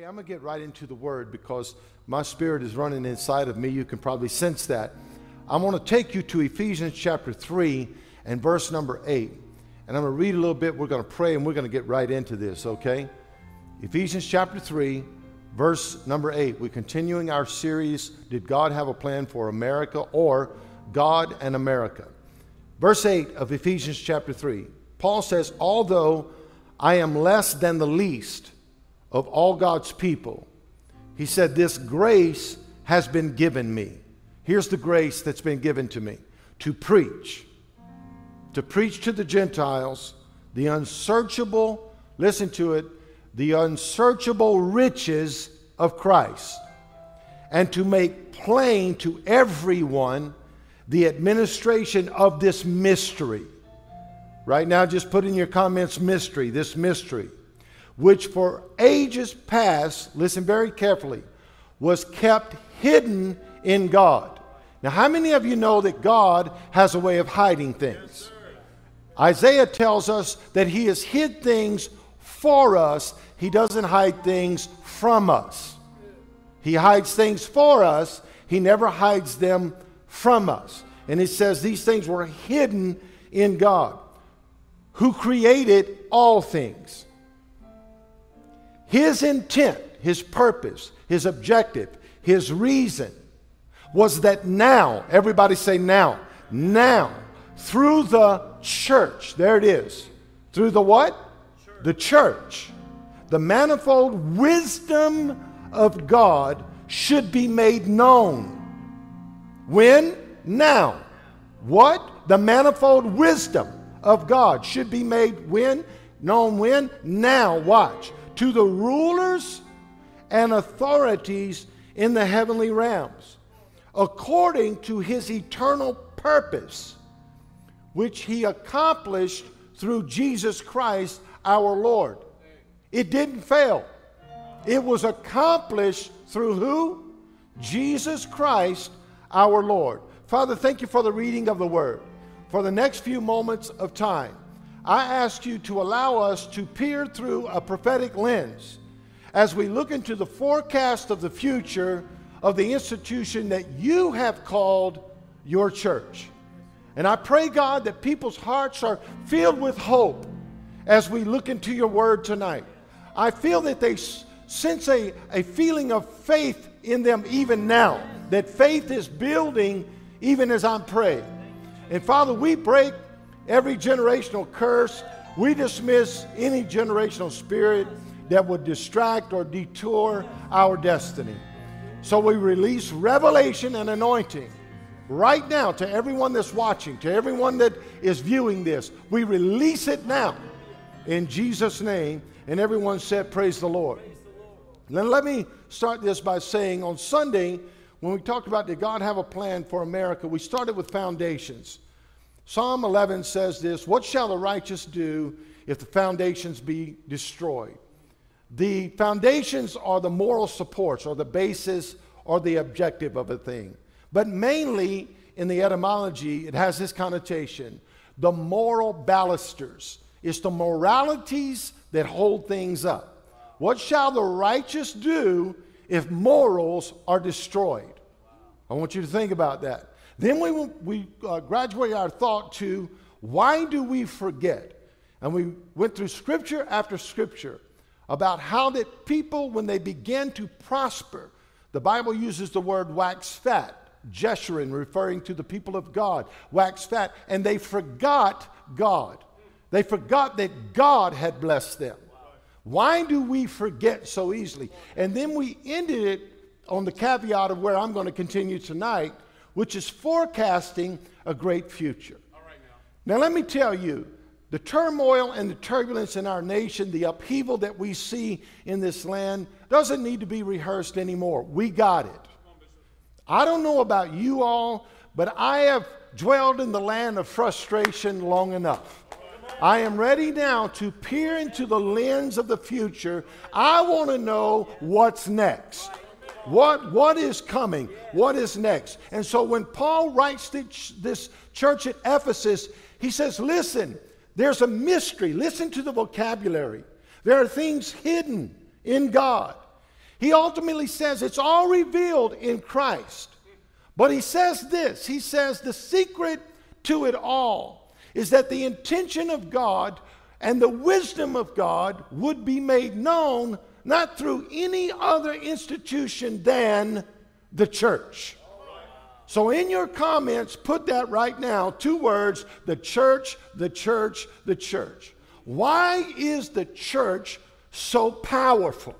Hey, I'm going to get right into the word because my spirit is running inside of me. You can probably sense that. I want to take you to Ephesians chapter 3 and verse number 8. And I'm going to read a little bit. We're going to pray and we're going to get right into this, okay? Ephesians chapter 3, verse number 8. We're continuing our series, Did God Have a Plan for America or God and America? Verse 8 of Ephesians chapter 3. Paul says, Although I am less than the least, of all God's people, he said, This grace has been given me. Here's the grace that's been given to me to preach, to preach to the Gentiles the unsearchable, listen to it, the unsearchable riches of Christ, and to make plain to everyone the administration of this mystery. Right now, just put in your comments mystery, this mystery which for ages past, listen very carefully, was kept hidden in God. Now, how many of you know that God has a way of hiding things? Isaiah tells us that He has hid things for us, He doesn't hide things from us. He hides things for us, He never hides them from us. And it says these things were hidden in God, who created all things. His intent, his purpose, his objective, his reason was that now, everybody say now, now, through the church, there it is. Through the what? Church. The church. The manifold wisdom of God should be made known. When? Now. What? The manifold wisdom of God should be made when? Known when? Now. Watch to the rulers and authorities in the heavenly realms, according to his eternal purpose, which he accomplished through Jesus Christ our Lord. It didn't fail. It was accomplished through who? Jesus Christ our Lord. Father, thank you for the reading of the word. For the next few moments of time, I ask you to allow us to peer through a prophetic lens as we look into the forecast of the future of the institution that you have called your church. And I pray, God, that people's hearts are filled with hope as we look into your word tonight. I feel that they sense a, a feeling of faith in them even now, that faith is building even as I'm praying. And Father, we break every generational curse. We dismiss any generational spirit that would distract or detour our destiny. So we release revelation and anointing right now to everyone that's watching, to everyone that is viewing this. We release it now in Jesus' name. And everyone said, Praise the Lord. Then let me start this by saying on Sunday, when we talked about did God have a plan for America, we started with foundations. Psalm 11 says this What shall the righteous do if the foundations be destroyed? The foundations are the moral supports or the basis or the objective of a thing. But mainly in the etymology, it has this connotation the moral balusters. It's the moralities that hold things up. What shall the righteous do if morals are destroyed? I want you to think about that. Then we, we uh, graduate our thought to why do we forget? And we went through scripture after scripture about how that people, when they begin to prosper, the Bible uses the word wax fat, Jeshurun, referring to the people of God, wax fat, and they forgot God. They forgot that God had blessed them. Why do we forget so easily? And then we ended it on the caveat of where I'm going to continue tonight which is forecasting a great future. now. now, let me tell you the turmoil and the turbulence in our nation, the upheaval that we see in this land, doesn't need to be rehearsed anymore. We got it. I don't know about you all, but I have dwelled in the land of frustration long enough. I am ready now to peer into the lens of the future. I want to know what's next. What, what is coming? What is next? And so when Paul writes to this church at Ephesus, he says, Listen, there's a mystery. Listen to the vocabulary. There are things hidden in God. He ultimately says it's all revealed in Christ. But he says this He says the secret to it all is that the intention of God and the wisdom of God would be made known not through any other institution than the church. So, in your comments, put that right now two words the church, the church, the church. Why is the church so powerful?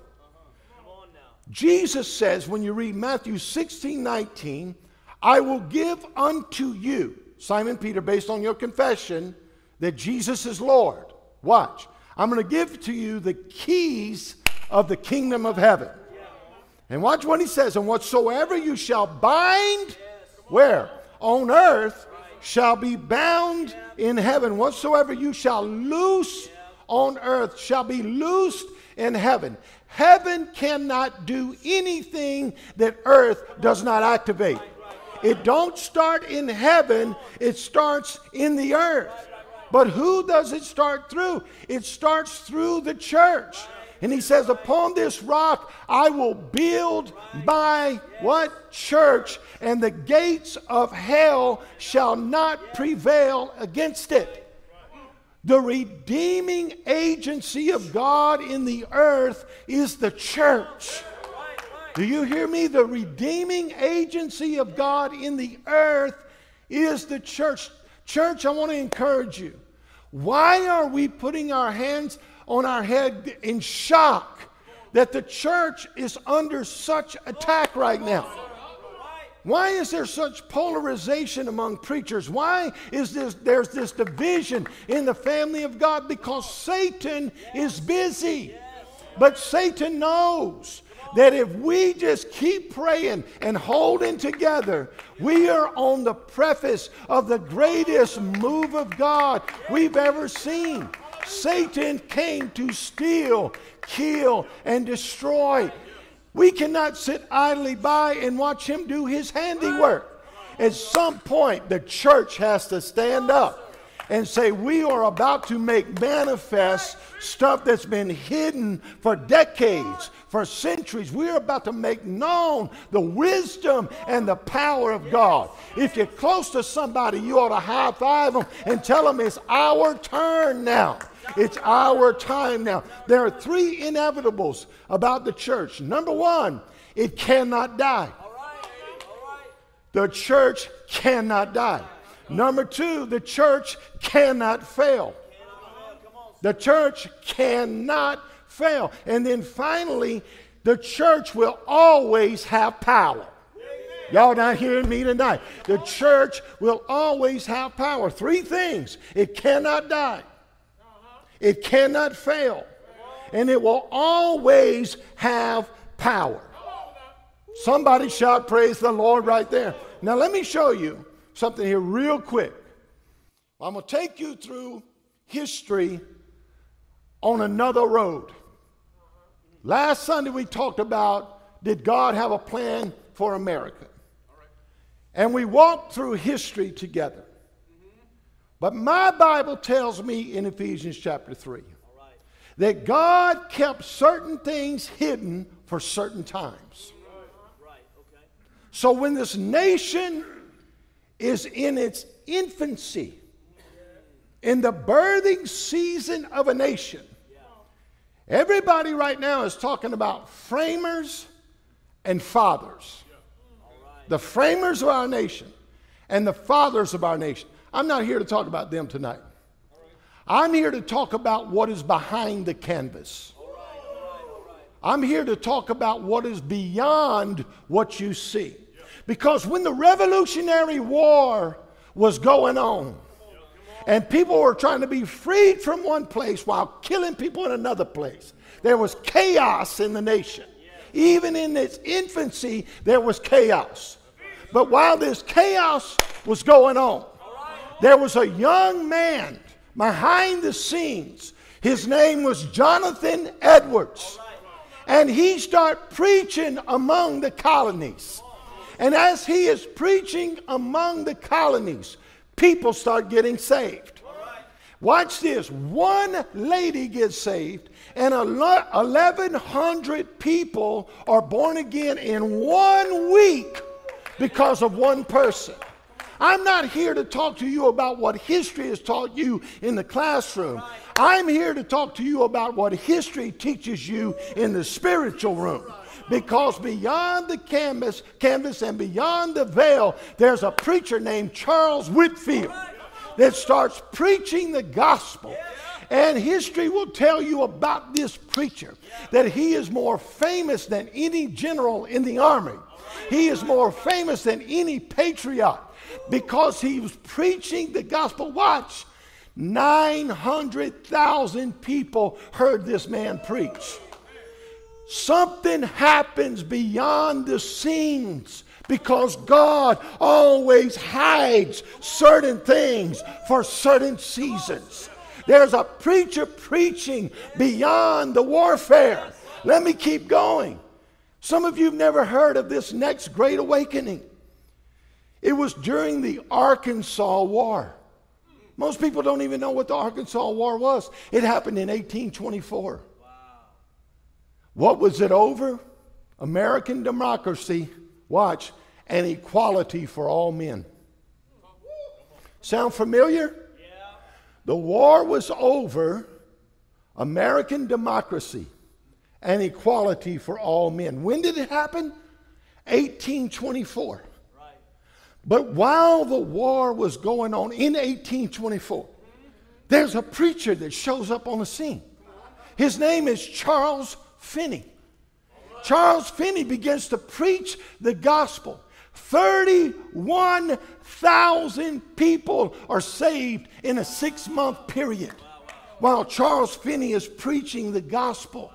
Jesus says, when you read Matthew 16 19, I will give unto you, Simon Peter, based on your confession that Jesus is Lord. Watch. I'm going to give to you the keys of the kingdom of heaven. And watch what he says, and whatsoever you shall bind, where? On earth shall be bound in heaven. Whatsoever you shall loose on earth shall be loosed in heaven. Heaven cannot do anything that earth does not activate. It don't start in heaven, it starts in the earth. But who does it start through? It starts through the church. And he says, Upon this rock I will build my what? Church, and the gates of hell shall not prevail against it. The redeeming agency of God in the earth is the church. Do you hear me? The redeeming agency of God in the earth is the church. Church, I want to encourage you. Why are we putting our hands on our head in shock that the church is under such attack right now? Why is there such polarization among preachers? Why is this, there's this division in the family of God? Because Satan is busy. But Satan knows that if we just keep praying and holding together, we are on the preface of the greatest move of God we've ever seen. Satan came to steal, kill, and destroy. We cannot sit idly by and watch him do his handiwork. At some point, the church has to stand up and say, We are about to make manifest stuff that's been hidden for decades, for centuries. We're about to make known the wisdom and the power of God. If you're close to somebody, you ought to high five them and tell them it's our turn now. It's our time now. There are three inevitables about the church. Number one, it cannot die. The church cannot die. Number two, the church cannot fail. The church cannot fail. And then finally, the church will always have power. Y'all not hearing me tonight. The church will always have power. Three things it cannot die, it cannot fail, and it will always have power. Somebody shout, Praise the Lord, right there. Now, let me show you something here real quick. I'm going to take you through history on another road. Last Sunday we talked about did God have a plan for America? And we walked through history together. But my Bible tells me in Ephesians chapter 3 that God kept certain things hidden for certain times. So when this nation is in its infancy, in the birthing season of a nation, everybody right now is talking about framers and fathers. The framers of our nation and the fathers of our nation. I'm not here to talk about them tonight. I'm here to talk about what is behind the canvas. I'm here to talk about what is beyond what you see. Because when the Revolutionary War was going on, and people were trying to be freed from one place while killing people in another place, there was chaos in the nation. Even in its infancy, there was chaos. But while this chaos was going on, there was a young man behind the scenes. His name was Jonathan Edwards. And he started preaching among the colonies. And as he is preaching among the colonies, people start getting saved. Watch this. One lady gets saved, And 1,100 people are born again in one week because of one person. I'm not here to talk to you about what history has taught you in the classroom. I'm here to talk to you about what history teaches you in the spiritual room. Because beyond the canvas, canvas and beyond the veil, there's a preacher named Charles Whitefield that starts preaching the gospel. And history will tell you about this preacher that he is more famous than any general in the army. He is more famous than any patriot because he was preaching the gospel. Watch, 900,000 people heard this man preach. Something happens beyond the scenes because God always hides certain things for certain seasons. There's a preacher preaching beyond the warfare. Let me keep going. Some of you have never heard of this next great awakening. It was during the Arkansas War. Most people don't even know what the Arkansas War was. It happened in 1824. Wow. What was it over? American democracy, watch, and equality for all men. Sound familiar? Yeah. The war was over, American democracy and equality for all men. When did it happen? 1824. But while the war was going on in 1824, there's a preacher that shows up on the scene. His name is Charles Finney. Charles Finney begins to preach the gospel. 31,000 people are saved in a six month period while Charles Finney is preaching the gospel.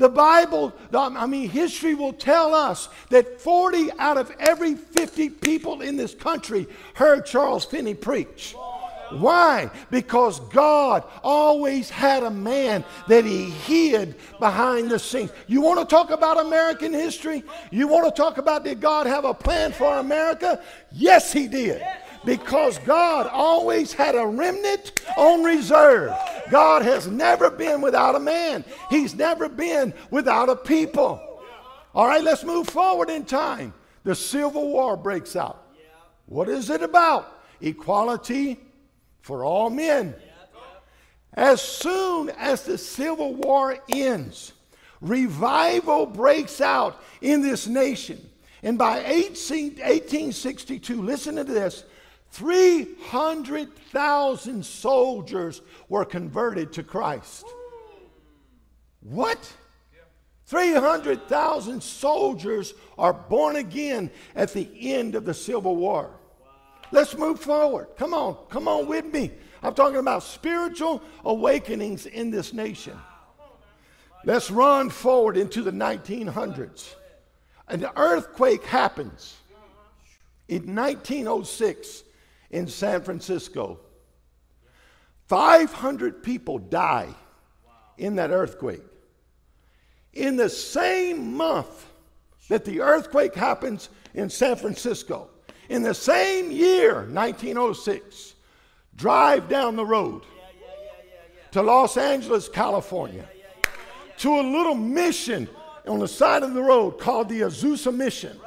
The Bible, I mean, history will tell us that 40 out of every 50 people in this country heard Charles Finney preach. Why? Because God always had a man that he hid behind the scenes. You want to talk about American history? You want to talk about did God have a plan for America? Yes, he did because God always had a remnant on reserve. God has never been without a man, He's never been without a people. All right, let's move forward in time. The Civil War breaks out. What is it about? Equality for all men. As soon as the Civil War ends, revival breaks out in this nation. And by 18, 1862, listen to this 300,000 soldiers were converted to Christ. What? 300,000 soldiers are born again at the end of the Civil War. Let's move forward. Come on, come on with me. I'm talking about spiritual awakenings in this nation. Let's run forward into the 1900s. An earthquake happens in 1906 in San Francisco. 500 people die in that earthquake. In the same month that the earthquake happens in San Francisco, in the same year, 1906, drive down the road to Los Angeles, California, to a little mission on the side of the road called the Azusa Mission.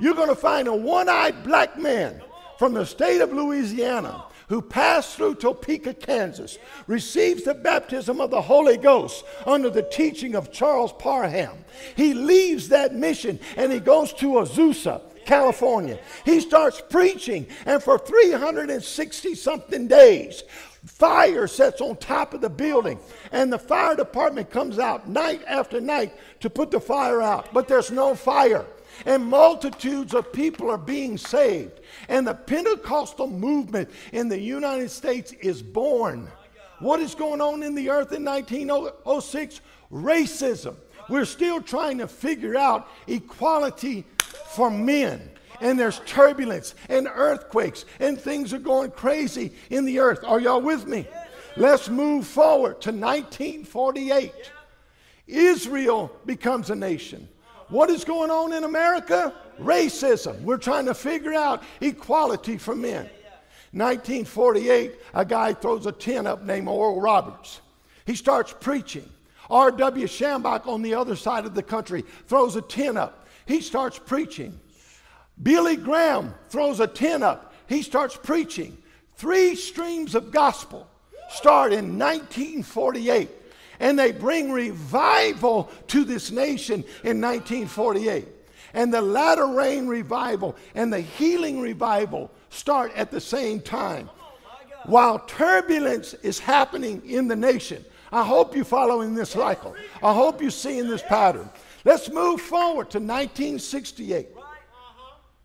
You're going to find a one eyed black man from the state of Louisiana who passed through Topeka, Kansas, receives the baptism of the Holy Ghost under the teaching of Charles Parham. He leaves that mission and he goes to Azusa. California. He starts preaching, and for 360 something days, fire sets on top of the building, and the fire department comes out night after night to put the fire out, but there's no fire and multitudes of people are being saved. And the Pentecostal movement in the United States is born. What is going on in the earth in 1906? Racism. We're still trying to figure out equality for men. And there's turbulence and earthquakes, and things are going crazy in the earth. Are y'all with me? Let's move forward to 1948. Israel becomes a nation. What is going on in America? Racism. We're trying to figure out equality for men. 1948, a guy throws a tent up named Oral Roberts. He starts preaching. R.W. Schambach on the other side of the country throws a tent up. He starts preaching. Billy Graham throws a tent up. He starts preaching. Three streams of gospel start in 1948 and they bring revival to this nation in 1948. And the latter rain revival and the healing revival start at the same time. While turbulence is happening in the nation, I hope you're following this cycle. I hope you're seeing this pattern. Let's move forward to 1968.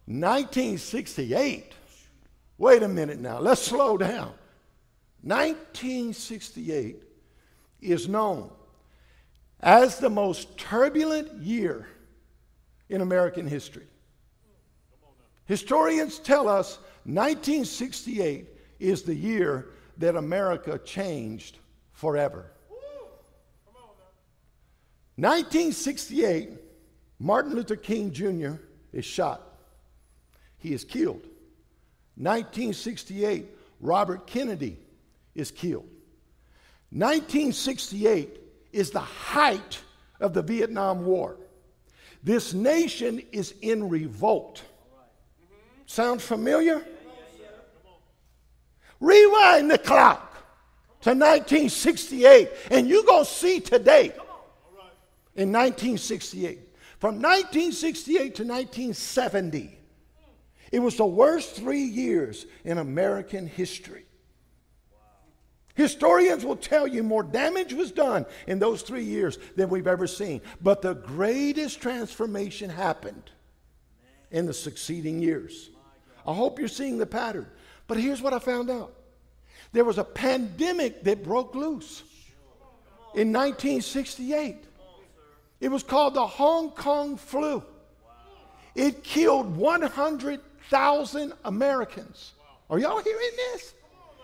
1968. Wait a minute now. Let's slow down. 1968 is known as the most turbulent year in American history. Historians tell us 1968 is the year that America changed forever. 1968, Martin Luther King Jr. is shot. He is killed. 1968, Robert Kennedy is killed. 1968 is the height of the Vietnam War. This nation is in revolt. Sound familiar? Rewind the clock to 1968, and you're going to see today in 1968. From 1968 to 1970, it was the worst three years in American history. Historians will tell you more damage was done in those three years than we've ever seen. But the greatest transformation happened in the succeeding years. I hope you're seeing the pattern. But here's what I found out there was a pandemic that broke loose in 1968. It was called the Hong Kong flu. It killed 100,000 Americans. Are y'all hearing this?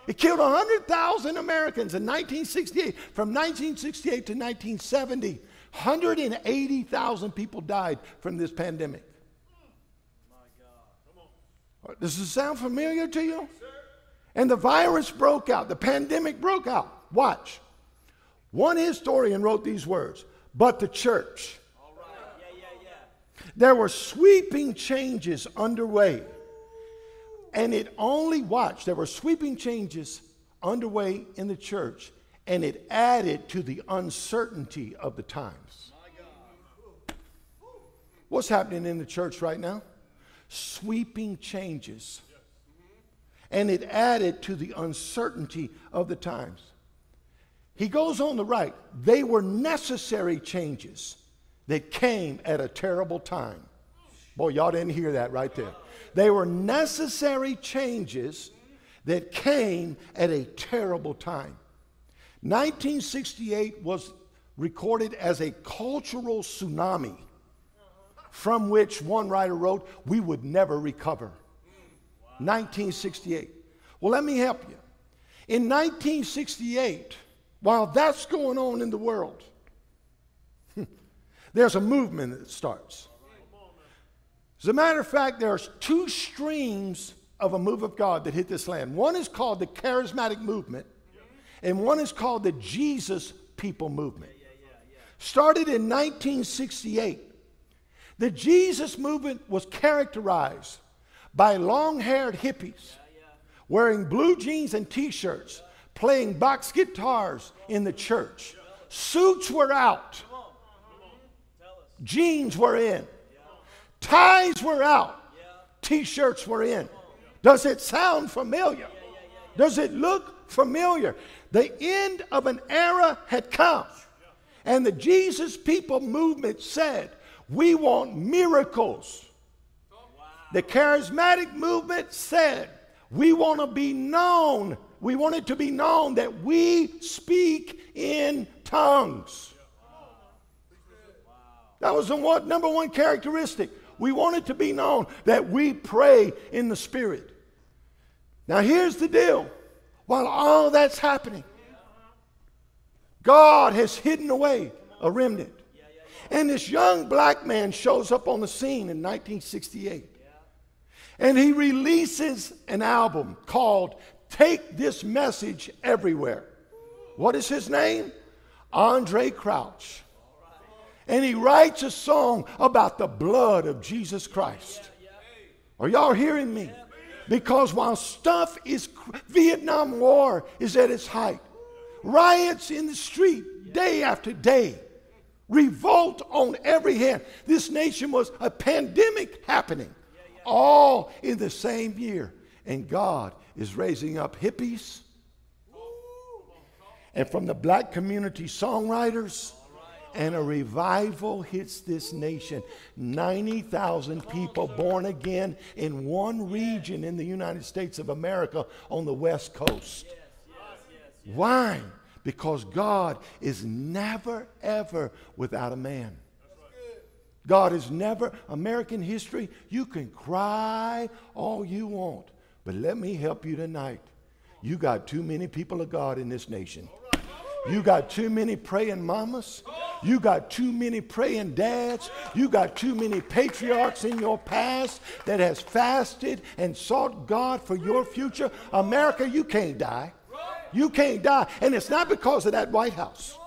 It killed 100,000 Americans in 1968. From 1968 to 1970, 180,000 people died from this pandemic. Does this sound familiar to you? And the virus broke out, the pandemic broke out. Watch. One historian wrote these words, but the church. Yeah, yeah, yeah. There were sweeping changes underway and it only, watch, there were sweeping changes underway in the church, and it added to the uncertainty of the times. What's happening in the church right now? Sweeping changes. And it added to the uncertainty of the times. He goes on the right. They were necessary changes that came at a terrible time. Boy, y'all didn't hear that right there. They were necessary changes that came at a terrible time. 1968 was recorded as a cultural tsunami from which one writer wrote, We would never recover. 1968. Well, let me help you. In 1968, while that's going on in the world, there's a movement that starts. As a matter of fact, there's two streams of a move of God that hit this land. One is called the charismatic movement, and one is called the Jesus people movement. Started in 1968. The Jesus movement was characterized by long haired hippies wearing blue jeans and t shirts, playing box guitars in the church. Suits were out, jeans were in. Ties were out, t shirts were in. Does it sound familiar? Does it look familiar? The end of an era had come. And the Jesus People movement said, We want miracles. The charismatic movement said, We want to be known. We want it to be known that we speak in tongues. That was the one, number one characteristic. We want it to be known that we pray in the Spirit. Now, here's the deal while all that's happening, God has hidden away a remnant. And this young black man shows up on the scene in 1968. And he releases an album called Take This Message Everywhere. What is his name? Andraé Crouch. And he writes a song about the blood of Jesus Christ. Are y'all hearing me? Because while stuff is, Vietnam War is at its height, riots in the street day after day, revolt on every hand. This nation was a pandemic happening all in the same year. And God is raising up hippies and from the black community songwriters and a revival hits this nation. 90,000 people born again in one region in the United States of America on the West Coast. Why? Because God is never, ever without a man. God is never, American history, you can cry all you want, but let me help you tonight. You got too many people of God in this nation. You got too many praying mamas. You got too many praying dads. You got too many patriarchs in your past that has fasted and sought God for your future. America, you can't die. You can't die. And it's not because of that White House.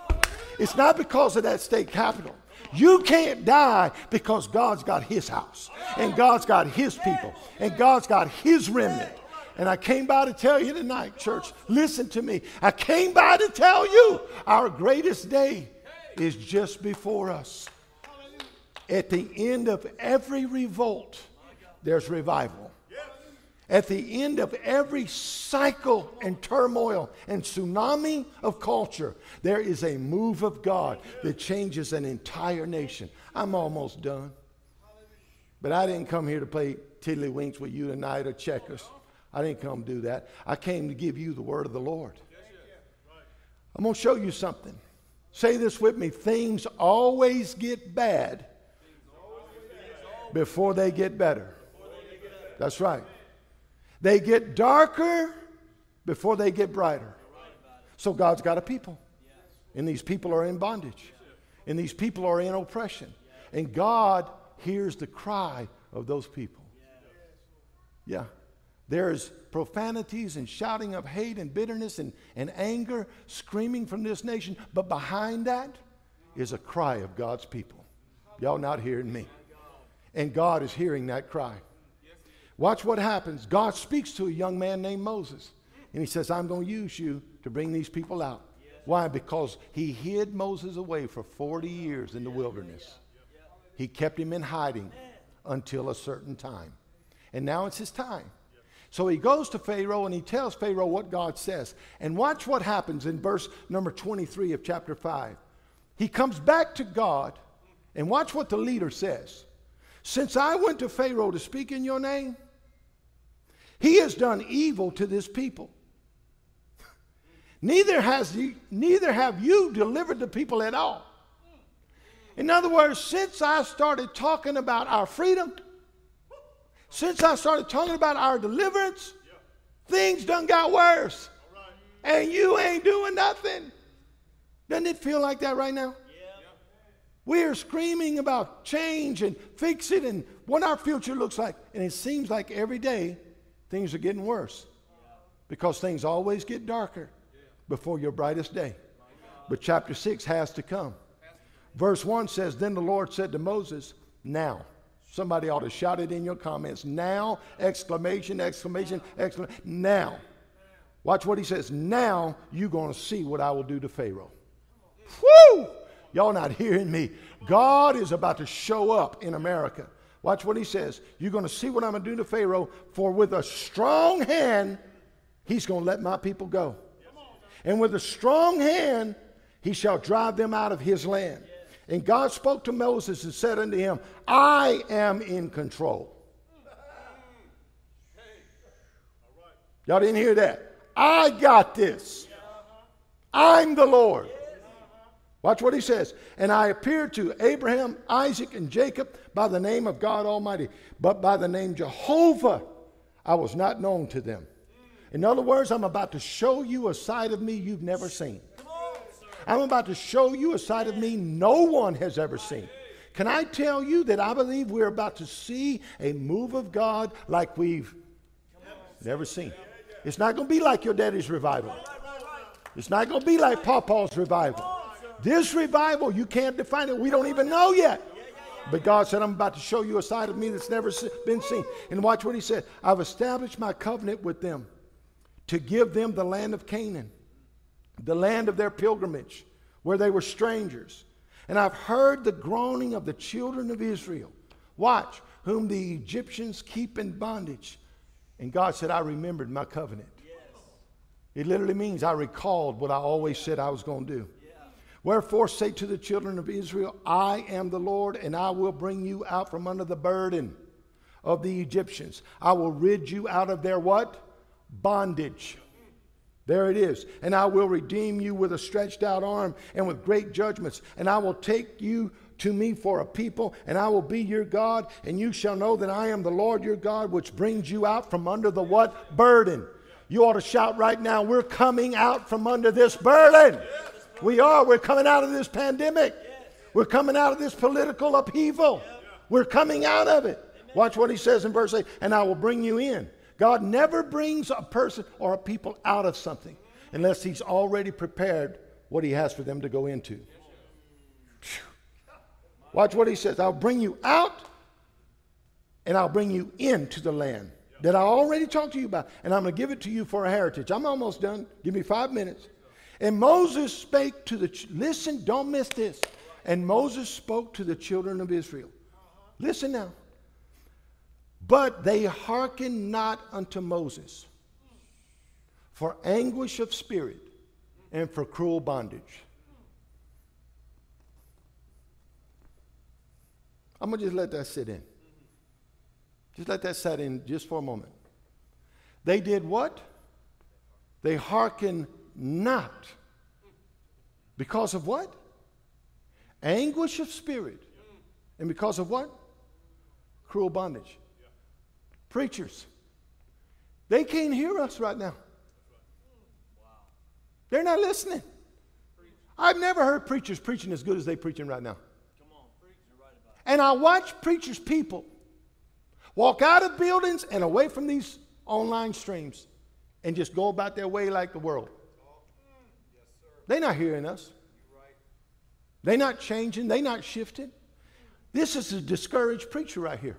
It's not because of that state capitol. You can't die because God's got his house and God's got his people and God's got his remnant. And I came by to tell you tonight, church, listen to me. I came by to tell you our greatest day is just before us. At the end of every revolt, there's revival. At the end of every cycle and turmoil and tsunami of culture, there is a move of God that changes an entire nation. I'm almost done. But I didn't come here to play tiddlywinks with you tonight or checkers. I didn't come to do that. I came to give you the word of the Lord. I'm going to show you something. Say this with me things always get bad before they get better. That's right. They get darker before they get brighter. So God's got a people. And these people are in bondage. And these people are in oppression. And God hears the cry of those people. Yeah. There's profanities and shouting of hate and bitterness and, and anger screaming from this nation. But behind that is a cry of God's people. Y'all not hearing me. And God is hearing that cry. Watch what happens. God speaks to a young man named Moses. And he says, I'm going to use you to bring these people out. Why? Because he hid Moses away for 40 years in the wilderness. He kept him in hiding until a certain time. And now it's his time. So he goes to Pharaoh and he tells Pharaoh what God says. And watch what happens in verse number 23 of chapter 5. He comes back to God and watch what the leader says. Since I went to Pharaoh to speak in your name, he has done evil to this people. Neither, has he, neither have you delivered the people at all. In other words, since I started talking about our freedom, since I started talking about our deliverance, things done got worse. And you ain't doing nothing. Doesn't it feel like that right now? We are screaming about change and fix it and what our future looks like. And it seems like every day things are getting worse because things always get darker before your brightest day. But chapter 6 has to come. Verse 1 says Then the Lord said to Moses, Now. Somebody ought to shout it in your comments. Now, exclamation, exclamation, exclamation. Now. Watch what he says. Now you're going to see what I will do to Pharaoh. Whoo! Y'all not hearing me. God is about to show up in America. Watch what he says. You're going to see what I'm going to do to Pharaoh, for with a strong hand, he's going to let my people go. And with a strong hand, he shall drive them out of his land. And God spoke to Moses and said unto him, I am in control. Y'all didn't hear that? I got this. I'm the Lord. Watch what he says. And I appeared to Abraham, Isaac, and Jacob by the name of God Almighty, but by the name Jehovah I was not known to them. In other words, I'm about to show you a side of me you've never seen. I'm about to show you a side of me no one has ever seen. Can I tell you that I believe we're about to see a move of God like we've never seen? It's not going to be like your daddy's revival. It's not going to be like Papa's revival. This revival, you can't define it. We don't even know yet. But God said, I'm about to show you a side of me that's never been seen. And watch what he said I've established my covenant with them to give them the land of Canaan, the land of their pilgrimage, where they were strangers. And I've heard the groaning of the children of Israel. Watch, whom the Egyptians keep in bondage. And God said, I remembered my covenant. Yes. It literally means I recalled what I always said I was going to do. Yeah. Wherefore say to the children of Israel, I am the Lord, and I will bring you out from under the burden of the Egyptians. I will rid you out of their what? Bondage. There it is. And I will redeem you with a stretched out arm and with great judgments. And I will take you to me for a people, and I will be your God, and you shall know that I am the Lord your God, which brings you out from under the what? Burden. You ought to shout right now, we're coming out from under this burden. We are. We're coming out of this pandemic. We're coming out of this political upheaval. We're coming out of it. Watch what he says in verse 8 and I will bring you in. God never brings a person or a people out of something unless he's already prepared what he has for them to go into. Watch what he says. I'll bring you out and I'll bring you into the land that I already talked to you about. And I'm going to give it to you for a heritage. I'm almost done. Give me five minutes. And Moses spake to the, listen, don't miss this. And Moses spoke to the children of Israel. Listen now. But they hearkened not unto Moses for anguish of spirit and for cruel bondage. I'm going to just let that sit in. Just let that sit in just for a moment. They did what? They hearkened not. Because of what? Anguish of spirit. And because of what? Cruel bondage. Preachers. They can't hear us right now. They're not listening. I've never heard preachers preaching as good as they're preaching right now. And I watch preachers, people, walk out of buildings and away from these online streams and just go about their way like the world. They're not hearing us. They're not changing. They're not shifting. This is a discouraged preacher right here.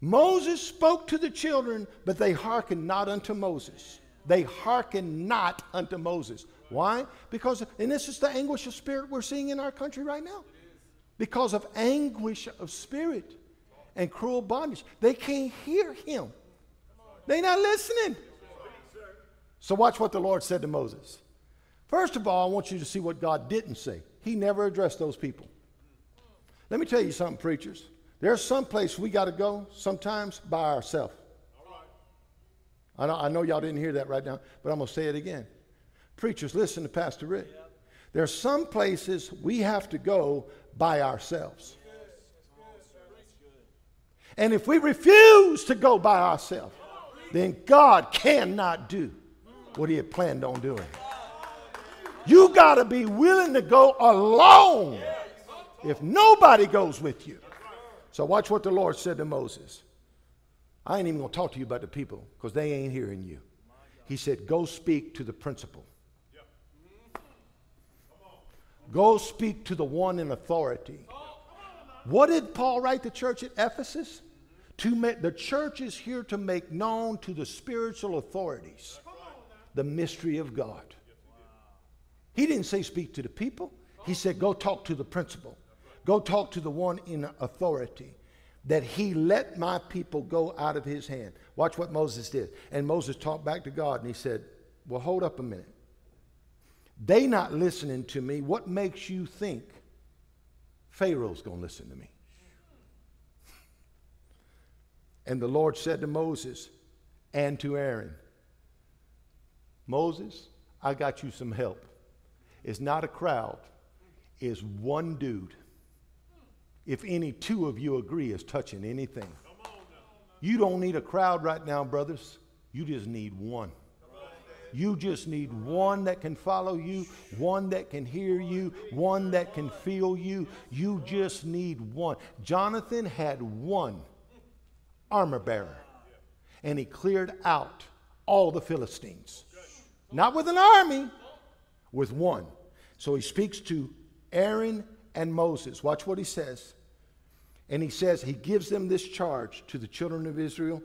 Moses spoke to the children, but they hearkened not unto Moses. They hearkened not unto Moses. Why? Because, and this is the anguish of spirit we're seeing in our country right now because of anguish of spirit and cruel bondage. They can't hear him. They're not listening. So watch what the Lord said to Moses. First of all, I want you to see what God didn't say. He never addressed those people. Let me tell you something, preachers. There's some place we got to go sometimes by ourselves. I know, I know y'all didn't hear that right now, but I'm going to say it again. Preachers, listen to Pastor Rick. There's some places we have to go by ourselves. And if we refuse to go by ourselves, then God cannot do what He had planned on doing. You got to be willing to go alone if nobody goes with you. So, watch what the Lord said to Moses. I ain't even going to talk to you about the people because they ain't hearing you. He said, Go speak to the principal. Go speak to the one in authority. What did Paul write the church at Ephesus? To make, the church is here to make known to the spiritual authorities the mystery of God. He didn't say speak to the people. He said go talk to the principal. Go talk to the one in authority that he let my people go out of his hand. Watch what Moses did. And Moses talked back to God and he said, Well, hold up a minute. They not listening to me. What makes you think Pharaoh's going to listen to me? And the Lord said to Moses and to Aaron, Moses, I got you some help. It's not a crowd, it's one dude. If any two of you agree is touching anything, you don't need a crowd right now, brothers. You just need one. You just need one that can follow you, one that can hear you, one that can feel you. You just need one. Jonathan had one armor bearer, and he cleared out all the Philistines. Not with an army, with one. So he speaks to Aaron and Moses. Watch what he says. And he says, he gives them this charge to the children of Israel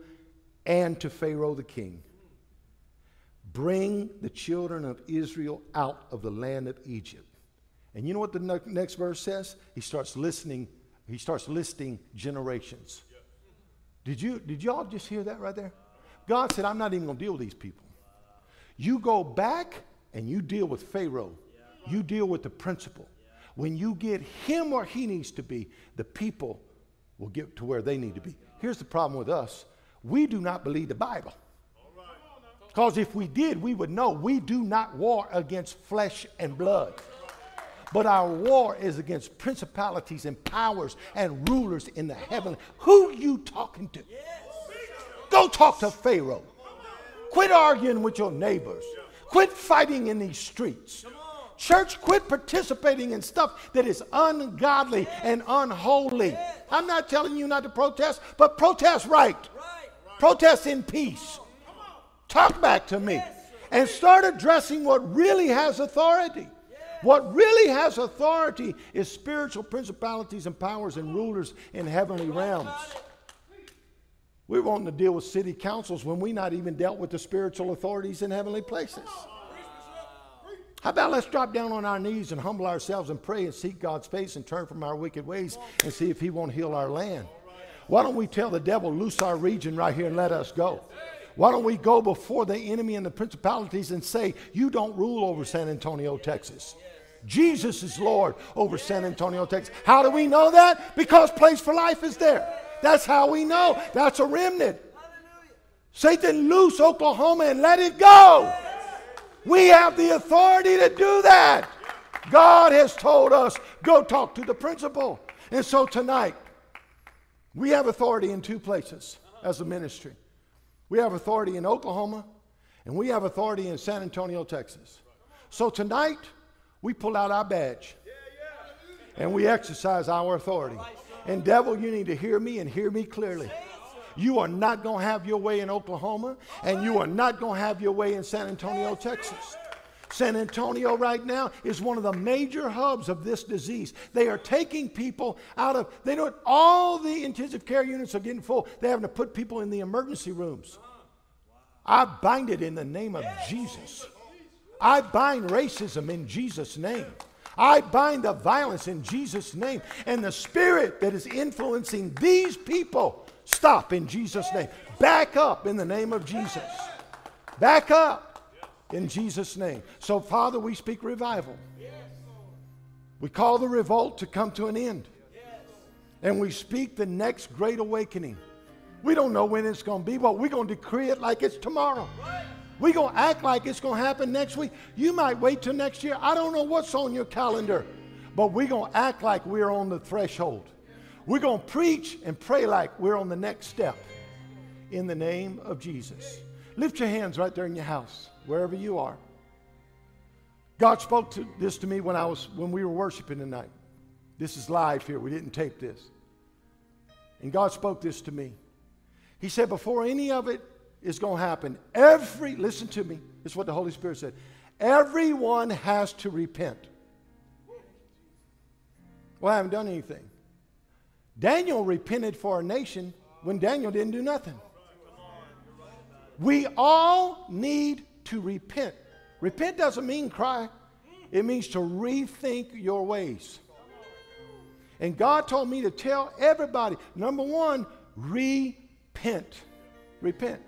and to Pharaoh the king Bring the children of Israel out of the land of Egypt. And you know what the next verse says? He starts listening, he starts listing generations. Did you did y'all just hear that right there? God said, I'm not even gonna deal with these people. You go back and you deal with Pharaoh. You deal with the principal. When you get him where he needs to be, the people will get to where they need to be. Here's the problem with us we do not believe the Bible. Because if we did, we would know we do not war against flesh and blood. But our war is against principalities and powers and rulers in the heaven. Who you talking to? Go talk to Pharaoh. Quit arguing with your neighbors. Quit fighting in these streets. Church, quit participating in stuff that is ungodly and unholy. I'm not telling you not to protest, but protest right. Protest in peace. Talk back to me. And start addressing what really has authority. What really has authority is spiritual principalities and powers and rulers in heavenly realms. We're wanting to deal with city councils when we not even dealt with the spiritual authorities in heavenly places. How about let's drop down on our knees and humble ourselves and pray and seek God's face and turn from our wicked ways and see if He won't heal our land? Why don't we tell the devil, loose our region right here and let us go? Why don't we go before the enemy and the principalities and say, You don't rule over San Antonio, Texas? Jesus is Lord over San Antonio, Texas. How do we know that? Because Place for Life is there. That's how we know. That's a remnant. Satan, loose Oklahoma and let it go. We have the authority to do that. God has told us, go talk to the principal. And so tonight, we have authority in two places as a ministry. We have authority in Oklahoma, and we have authority in San Antonio, Texas. So tonight, we pull out our badge and we exercise our authority. And, devil, you need to hear me and hear me clearly. You are not going to have your way in Oklahoma, and you are not going to have your way in San Antonio, Texas. San Antonio right now is one of the major hubs of this disease. They are taking people out of, they don't, all the intensive care units are getting full. They're having to put people in the emergency rooms. I bind it in the name of Jesus. I bind racism in Jesus' name. I bind the violence in Jesus' name. And the spirit that is influencing these people Stop in Jesus' name. Back up in the name of Jesus. Back up in Jesus' name. So, Father, we speak revival. We call the revolt to come to an end. And we speak the next great awakening. We don't know when it's going to be, but we're going to decree it like it's tomorrow. We're going to act like it's going to happen next week. You might wait till next year. I don't know what's on your calendar, but we're going to act like we're on the threshold. We're going to preach and pray like we're on the next step in the name of Jesus. Lift your hands right there in your house, wherever you are. God spoke to this to me when I was when we were worshiping tonight. This is live here. We didn't tape this. And God spoke this to me. He said, before any of it is going to happen, every, listen to me, this is what the Holy Spirit said. Everyone has to repent. Well, I haven't done anything. Daniel repented for a nation when Daniel didn't do nothing. We all need to repent. Repent doesn't mean cry, it means to rethink your ways. And God told me to tell everybody number one, repent. Repent.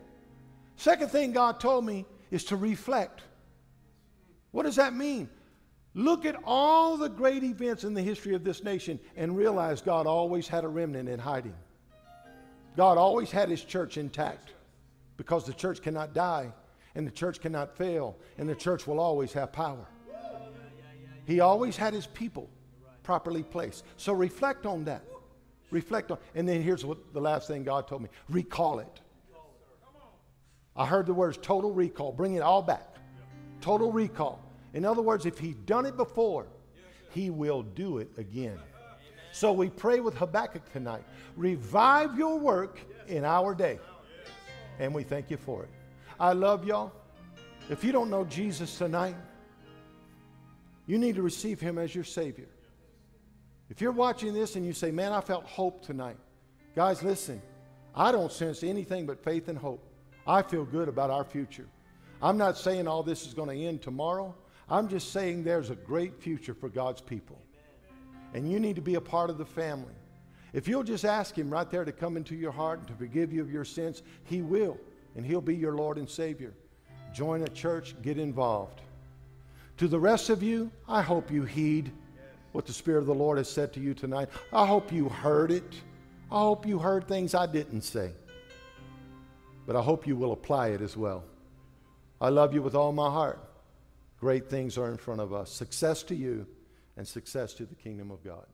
Second thing God told me is to reflect. What does that mean? Look at all the great events in the history of this nation and realize God always had a remnant in hiding. God always had his church intact because the church cannot die and the church cannot fail and the church will always have power. He always had his people properly placed. So reflect on that. Reflect on. And then here's what the last thing God told me recall it. I heard the words total recall. Bring it all back. Total recall. In other words, if he's done it before, he will do it again. So we pray with Habakkuk tonight. Revive your work in our day. And we thank you for it. I love y'all. If you don't know Jesus tonight, You need to receive Him as your Savior. If you're watching this and you say, Man, I felt hope tonight, guys, listen. I don't sense anything but faith and hope. I feel good about our future. I'm not saying all this is going to end tomorrow. I'm just saying there's a great future for God's people. And you need to be a part of the family. If you'll just ask Him right there to come into your heart and to forgive you of your sins, He will. And He'll be your Lord and Savior. Join a church, get involved. To the rest of you, I hope you heed what the Spirit of the Lord has said to you tonight. I hope you heard it. I hope you heard things I didn't say. But I hope you will apply it as well. I love you with all my heart. Great things are in front of us. Success to you and success to the kingdom of God.